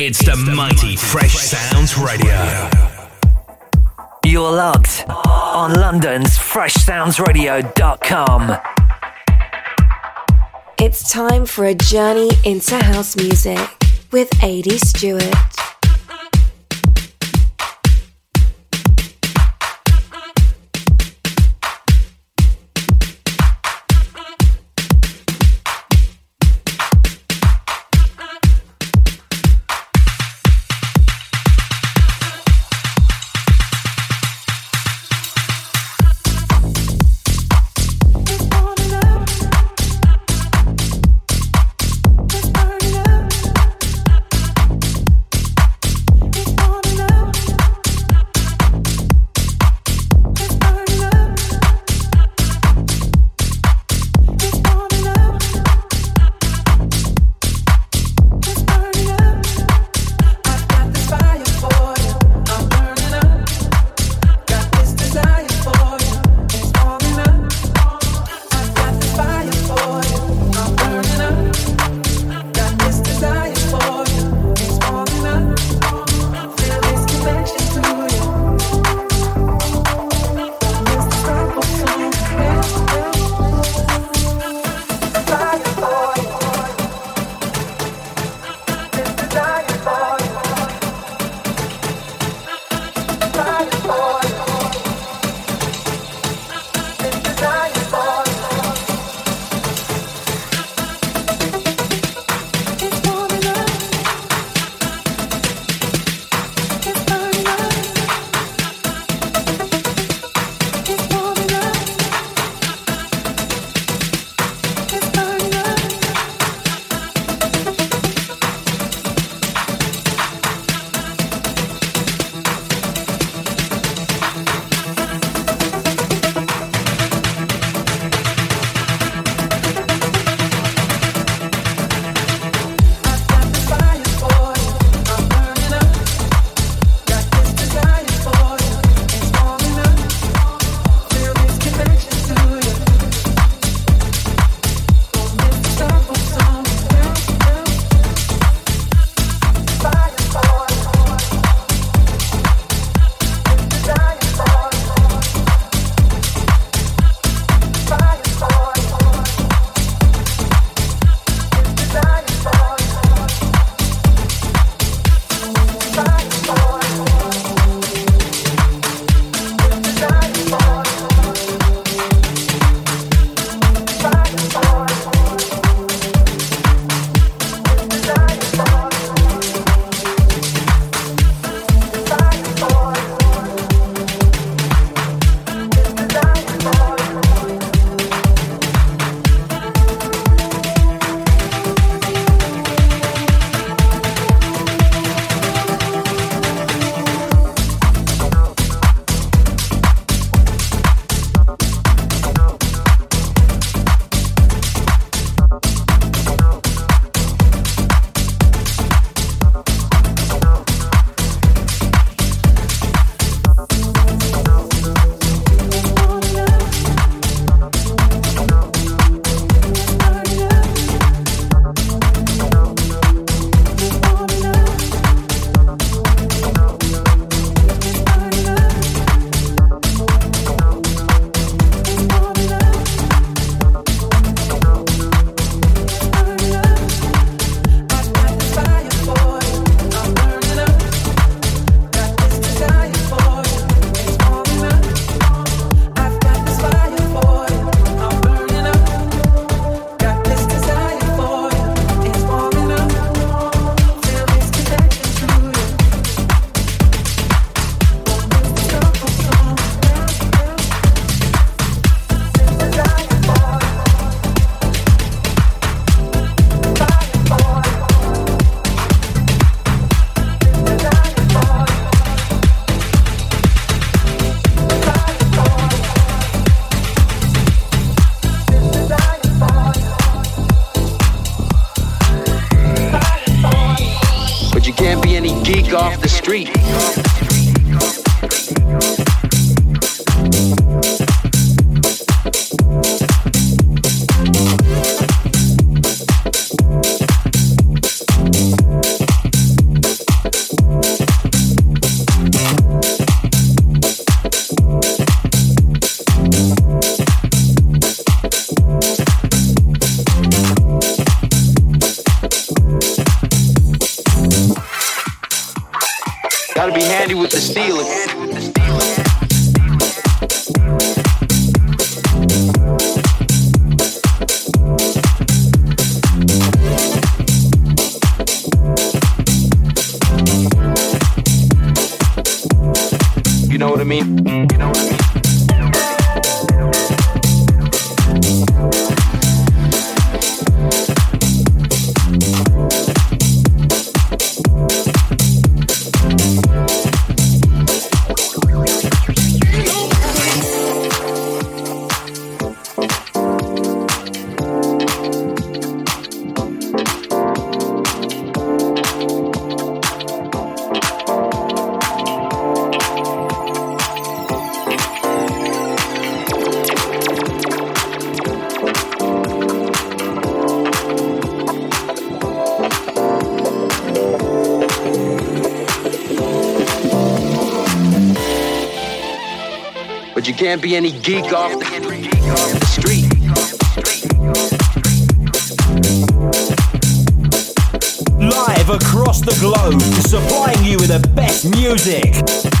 It's the mighty Fresh Soundz Radio. You're logged on London's FreshSoundzRadio.com. It's time for a journey into house music with Ady Stewart. You know can't be any geek off the street. Live across the globe, supplying you with the best music.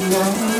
tonight.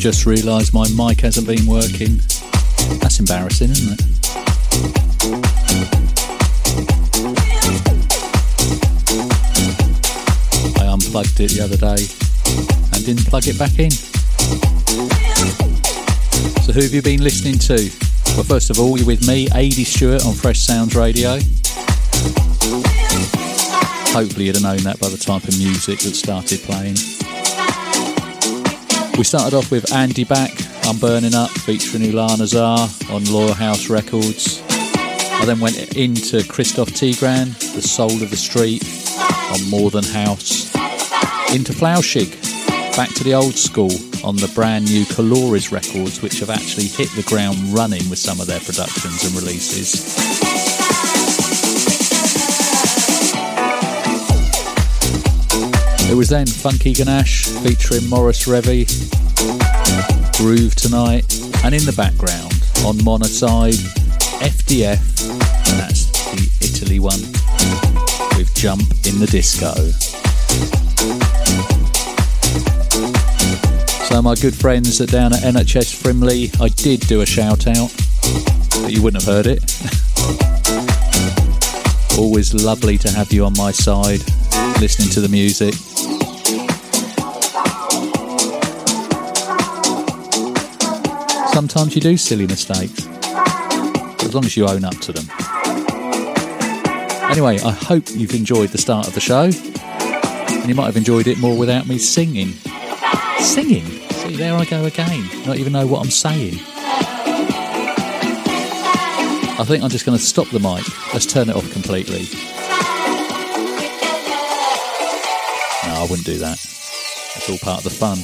Just realised my mic hasn't been working. That's embarrassing, isn't it? I unplugged it the other day and didn't plug it back in. So, who have you been listening to? Well, first of all, you're with me, Ady Stewart on Fresh Soundz Radio. Hopefully, you'd have known that by the type of music that started playing. We started off with Andy Bach, I'm Burning Up, featuring Uliana Zar on Loyal House Records. I then went into Kristof Tigran, The Soul of the Street, on More Than House, into Flauschig, back to the old school on the brand new Kokolores records, which have actually hit the ground running with some of their productions and releases. It was then Funky Ganesh featuring Morris Revy, Groove Tonight, and in the background on Monoside, FDF, and that's the Italy one, with Jump in the Disco. So my good friends that down at NHS Frimley, I did do a shout out, but you wouldn't have heard it. Always lovely to have you on my side, listening to the music. Sometimes you do silly mistakes, as long as you own up to them. Anyway, I hope you've enjoyed the start of the show, and you might have enjoyed it more without me singing. Singing? See, there I go again. Not even know what I'm saying. I think I'm just going to stop the mic. Let's turn it off completely. I wouldn't do that. It's all part of the fun.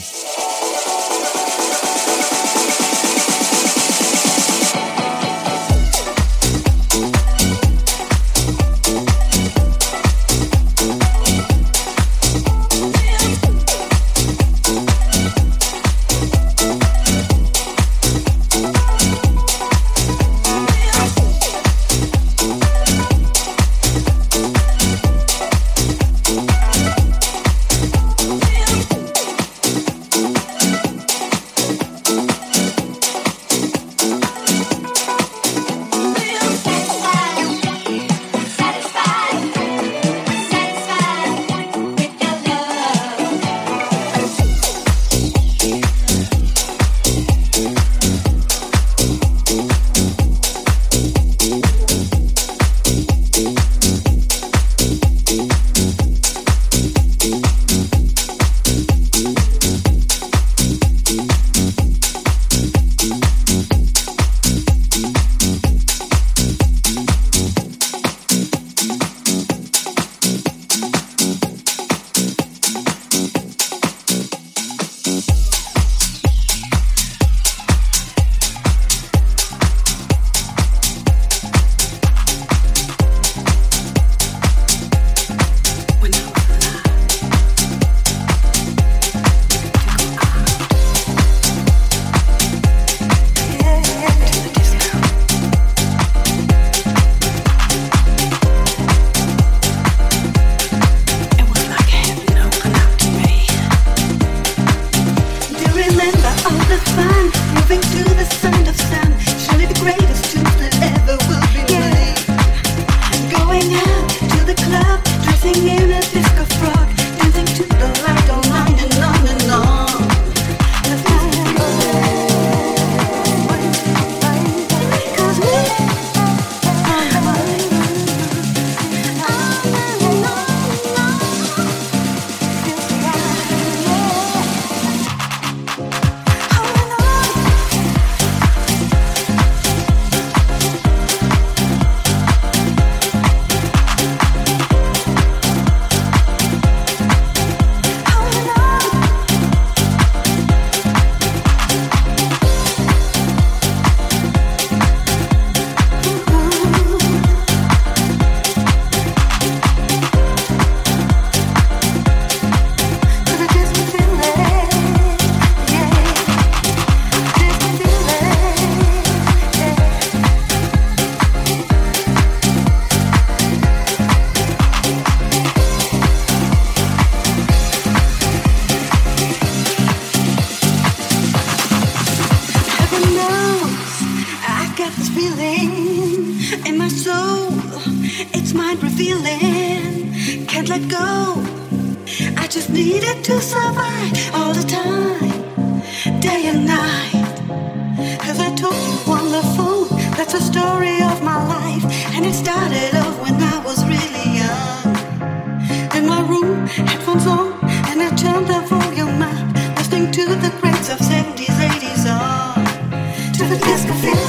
To the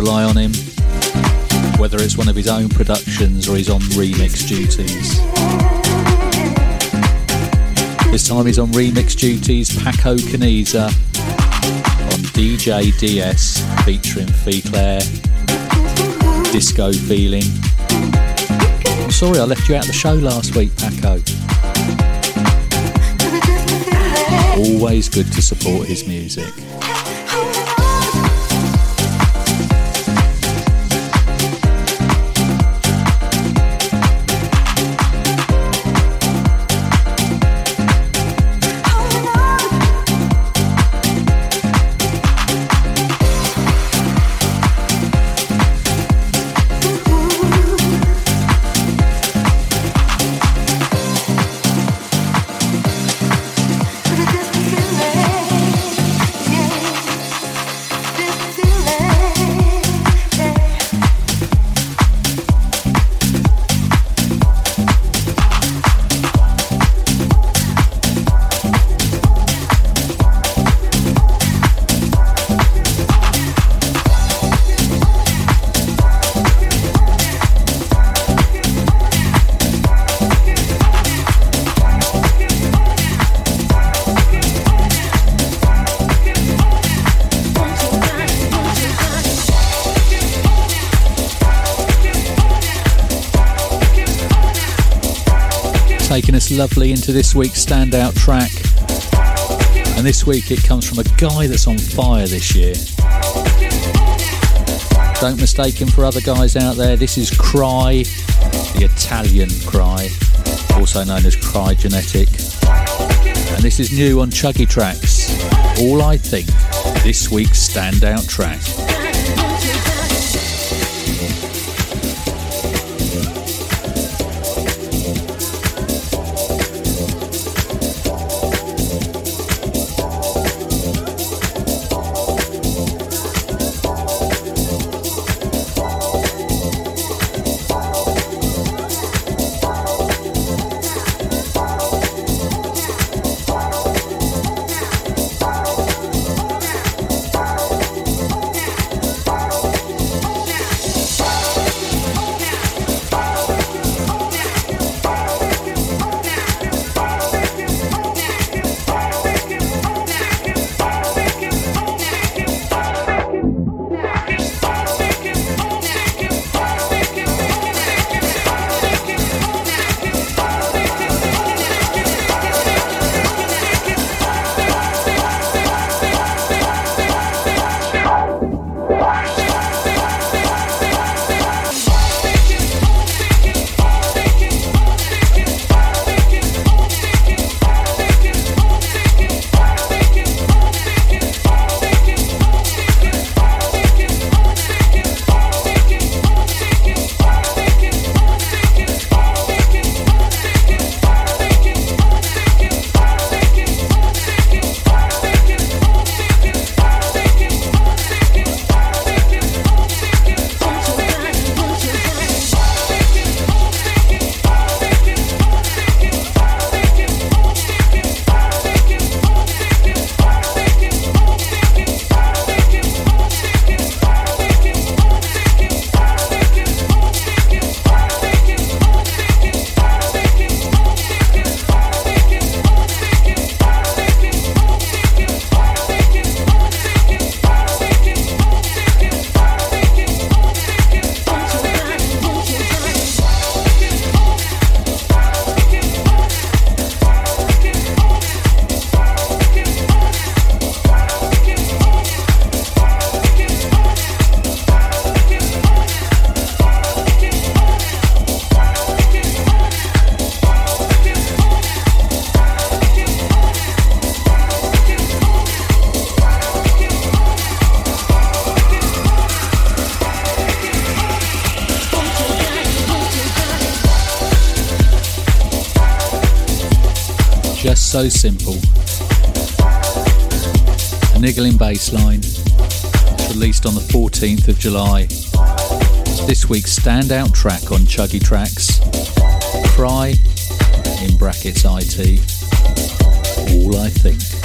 rely on him, whether it's one of his own productions or he's on remix duties. This time he's on remix duties, Paco Caniza on DJ DS featuring Phie Claire, Disco Feeling. I'm sorry I left you out of the show last week, Paco. Always good to support his music. Lovely into this week's standout track. And this week it comes from a guy that's on fire this year. Don't mistake him for other guys out there. This is Kry, the Italian Kry, also known as Kry Genetic. And this is new on Chuggy Traxx. All I Think, this week's standout track. So simple. A niggling bass line. Released on the 14th of July. This week's standout track on Chuggy Traxx. Kry, in brackets IT. All I think.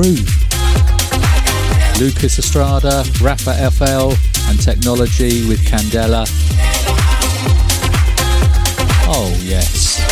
Groove! Lucas Estrada, Raffa FL, and Techology with Candela. Oh, yes.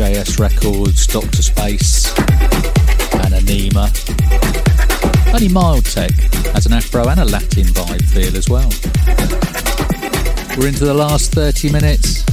JS Records, Dr. Space, and Anima. Only Mild Tech has an Afro and a Latin vibe feel as well. We're into the last 30 minutes.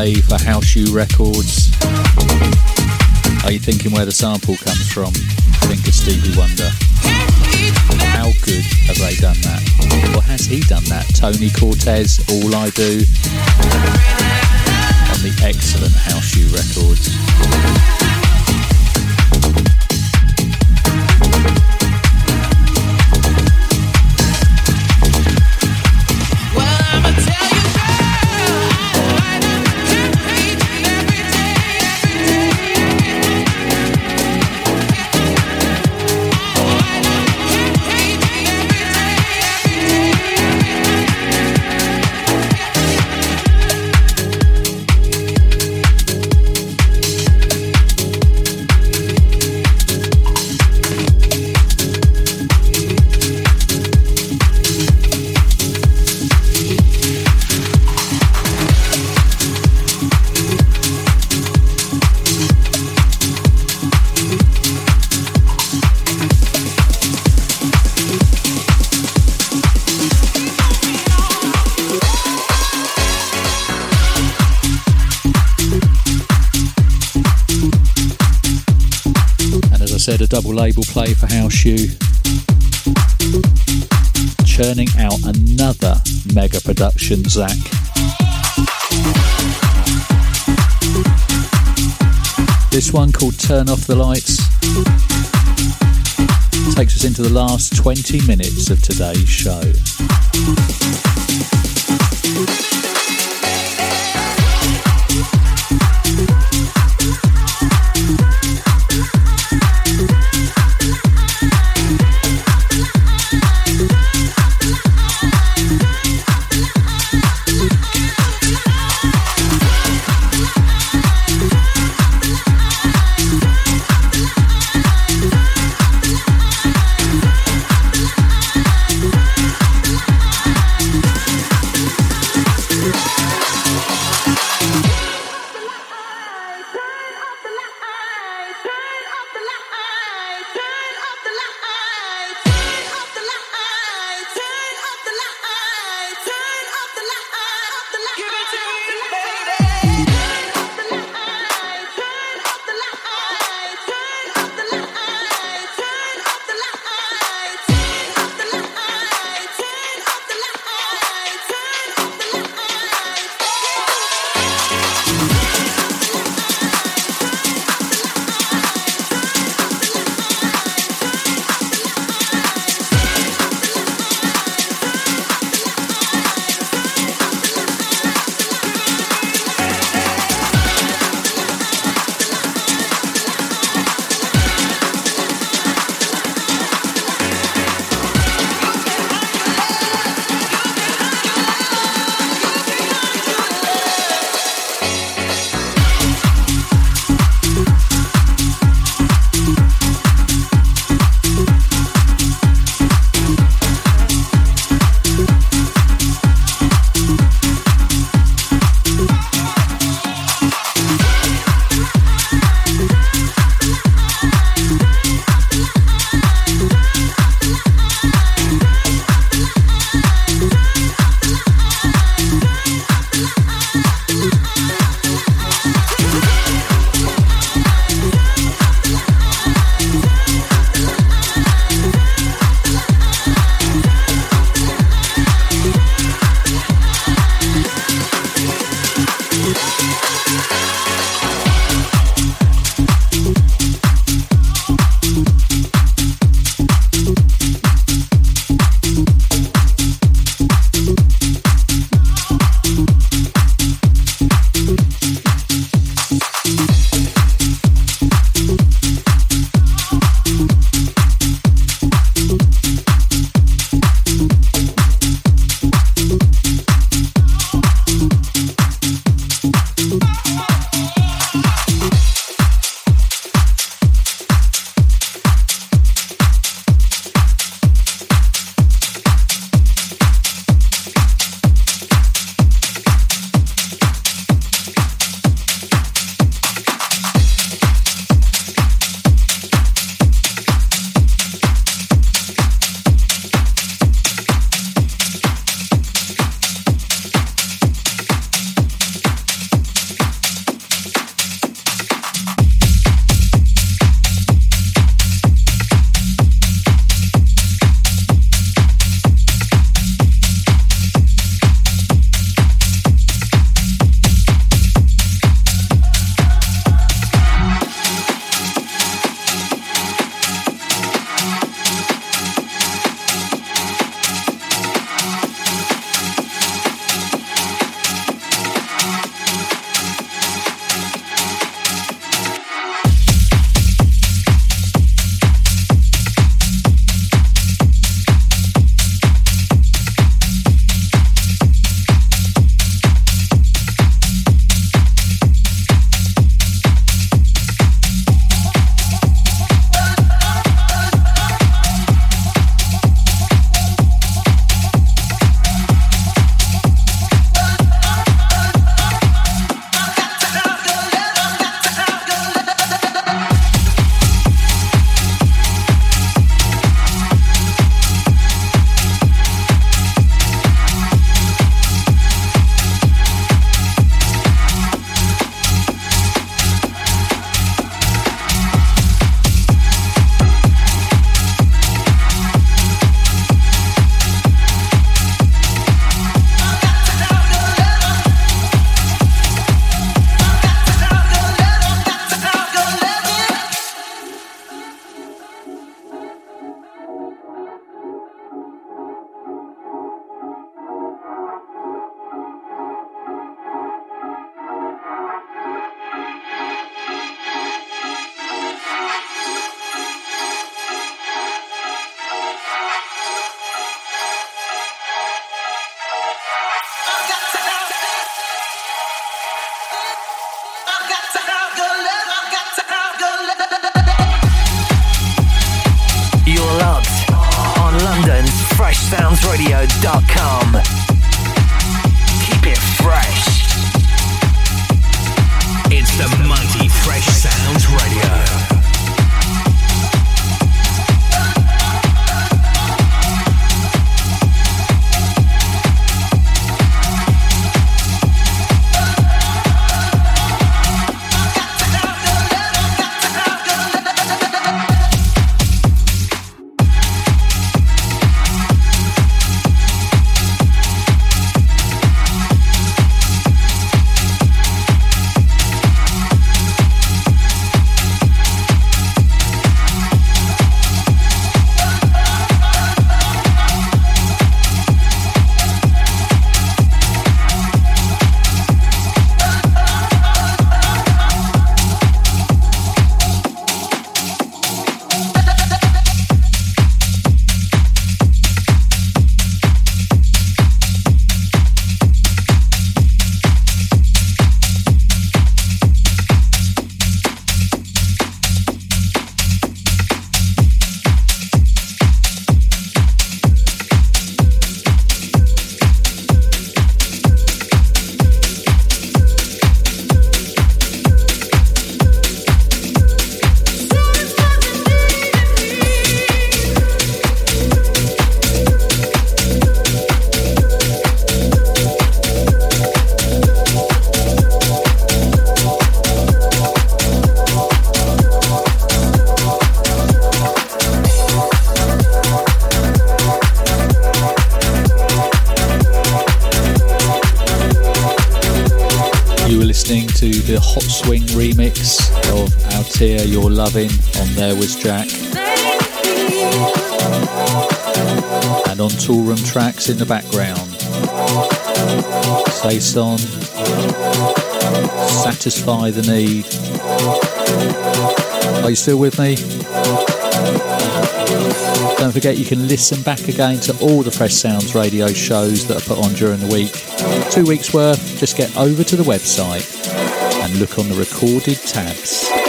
Play for HouseU Records. Are you thinking where the sample comes from? Think of Stevie Wonder. How good have they done that? Or has he done that? Tony Cortez, All I Do, on the excellent HouseU Records. Double label play for HouseU. Churning out another mega production, Zsak. This one called Turn Off the Lights takes us into the last 20 minutes of today's show. There was Jack. And on Toolroom Trax in the background. Saison. Satisfy the Need. Are you still with me? Don't forget you can listen back again to all the Fresh Soundz Radio shows that are put on during the week. Two weeks worth, just get over to the website and look on the recorded tabs.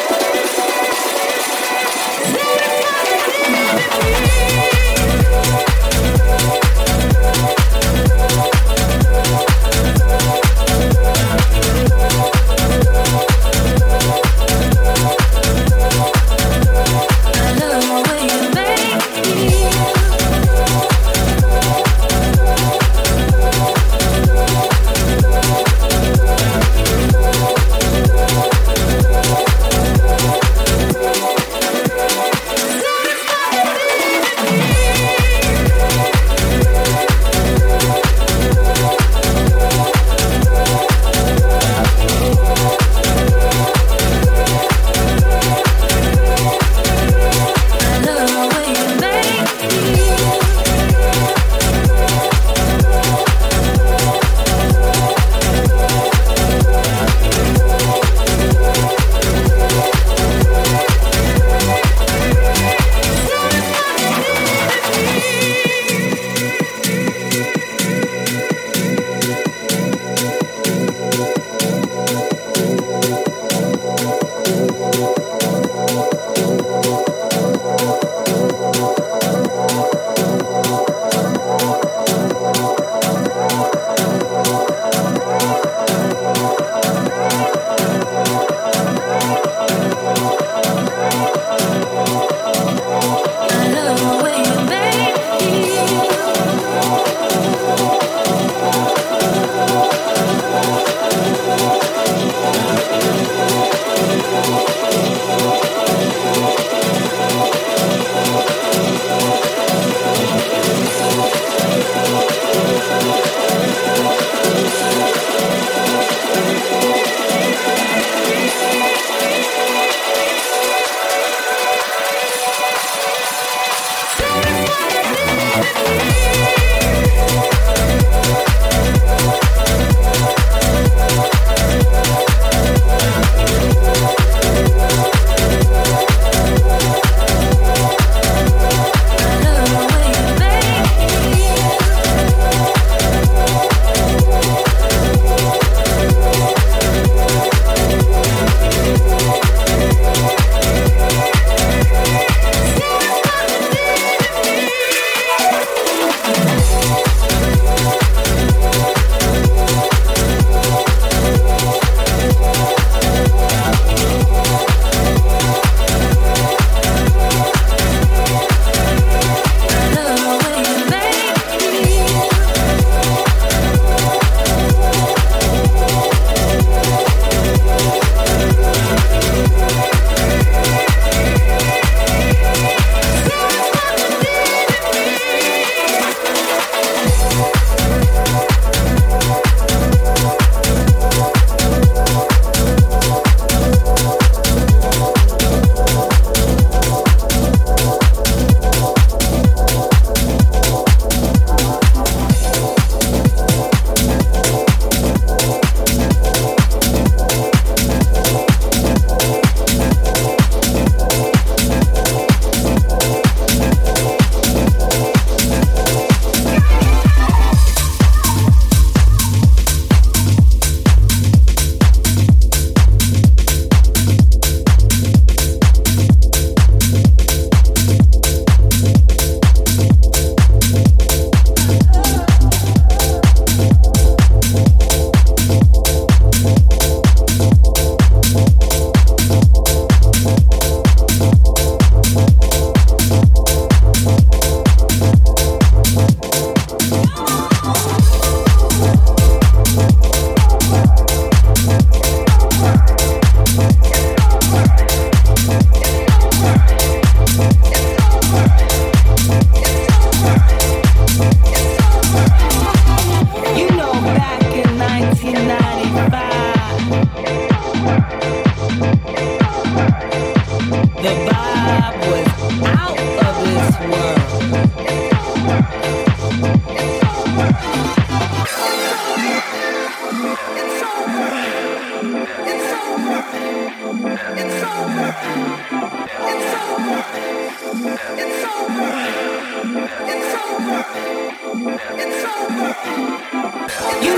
You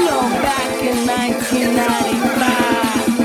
know, back in 1995.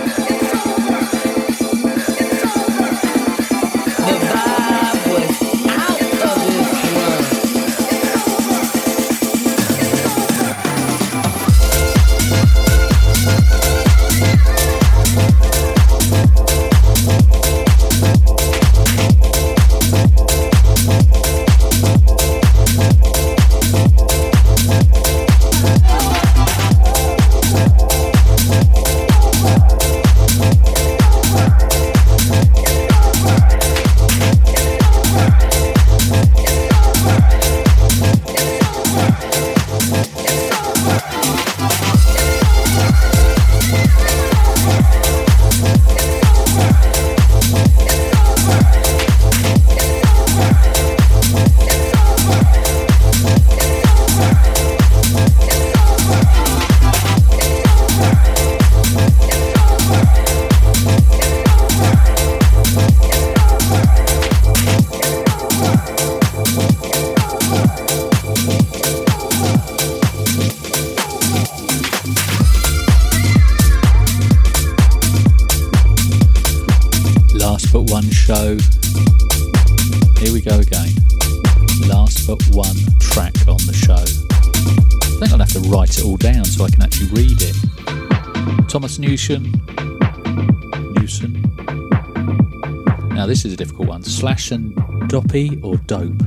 Now, this is a difficult one. Sllash and Doppy or Dope?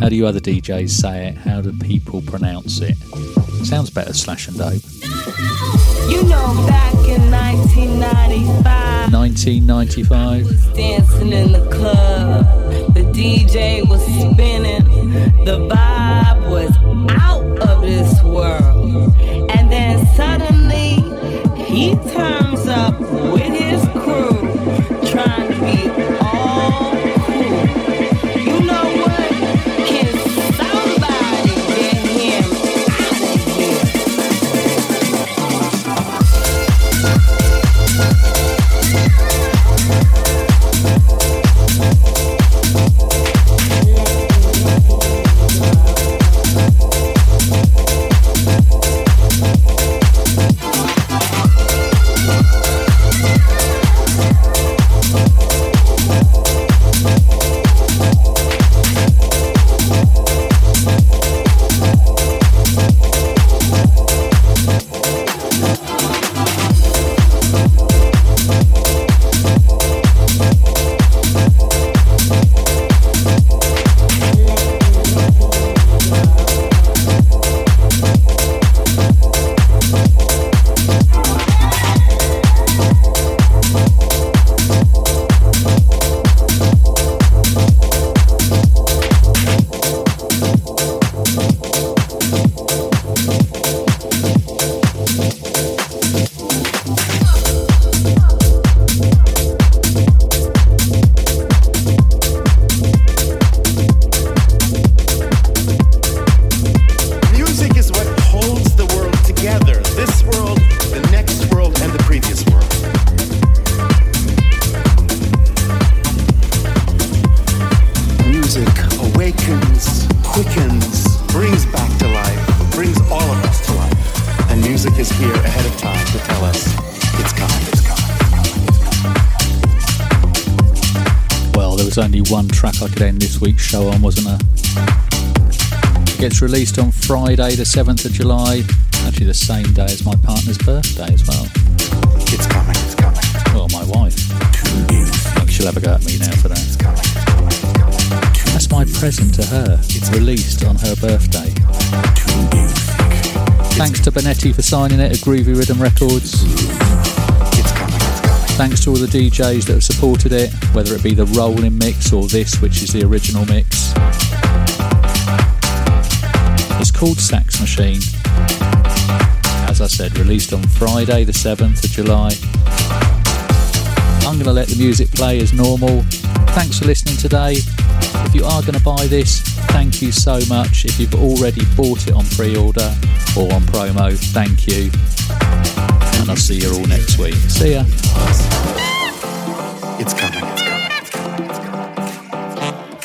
How do you other DJs say it? How do people pronounce it? Sounds better, Sllash and Dope. You know, back in 1995. 1995. dancing in the club. The DJ was spinning. The vibe was out of this world. And then suddenly, he turns up show on, wasn't there? It gets released on Friday, the 7th of July, actually the same day as my partner's birthday as well. It's coming, it's coming. Well, my wife. I think she'll have a go at me now for that. It's coming. That's my present to her. It's released on her birthday. Thanks to Benetti for signing it at Groovy Riddim Records. Thanks to all the DJs that have supported it, whether it be the rolling mix or this, which is the original mix. It's called Sax Machine. As I said, released on Friday, the 7th of July. I'm going to let the music play as normal. Thanks for listening today. If you are going to buy this, thank you so much. If you've already bought it on pre order or on promo, thank you. And I'll see you all next week. See ya. It's coming. It's coming. It's coming. It's coming.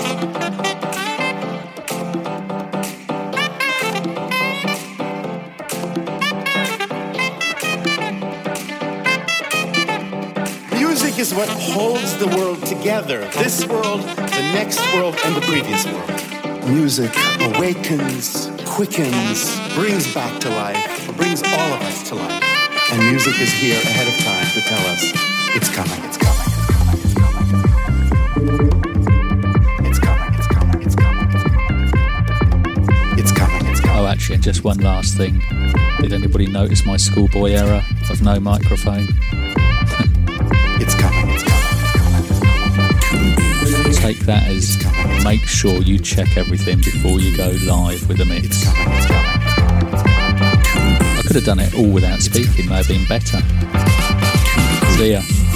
Music is what holds the world together. This world, the next world, and the previous world. Music awakens, quickens, brings back to life, brings all of us to life. And music is here ahead of time to tell us it's coming, it's coming, it's coming. It's coming, it's coming, it's coming. It's coming, it's coming. Oh, actually, just one last thing. Did anybody notice my schoolboy error of no microphone? It's coming, it's coming. It's coming. Take that as make sure you check everything before you go live with the mix. I could have done it all without speaking, may have been better. See ya.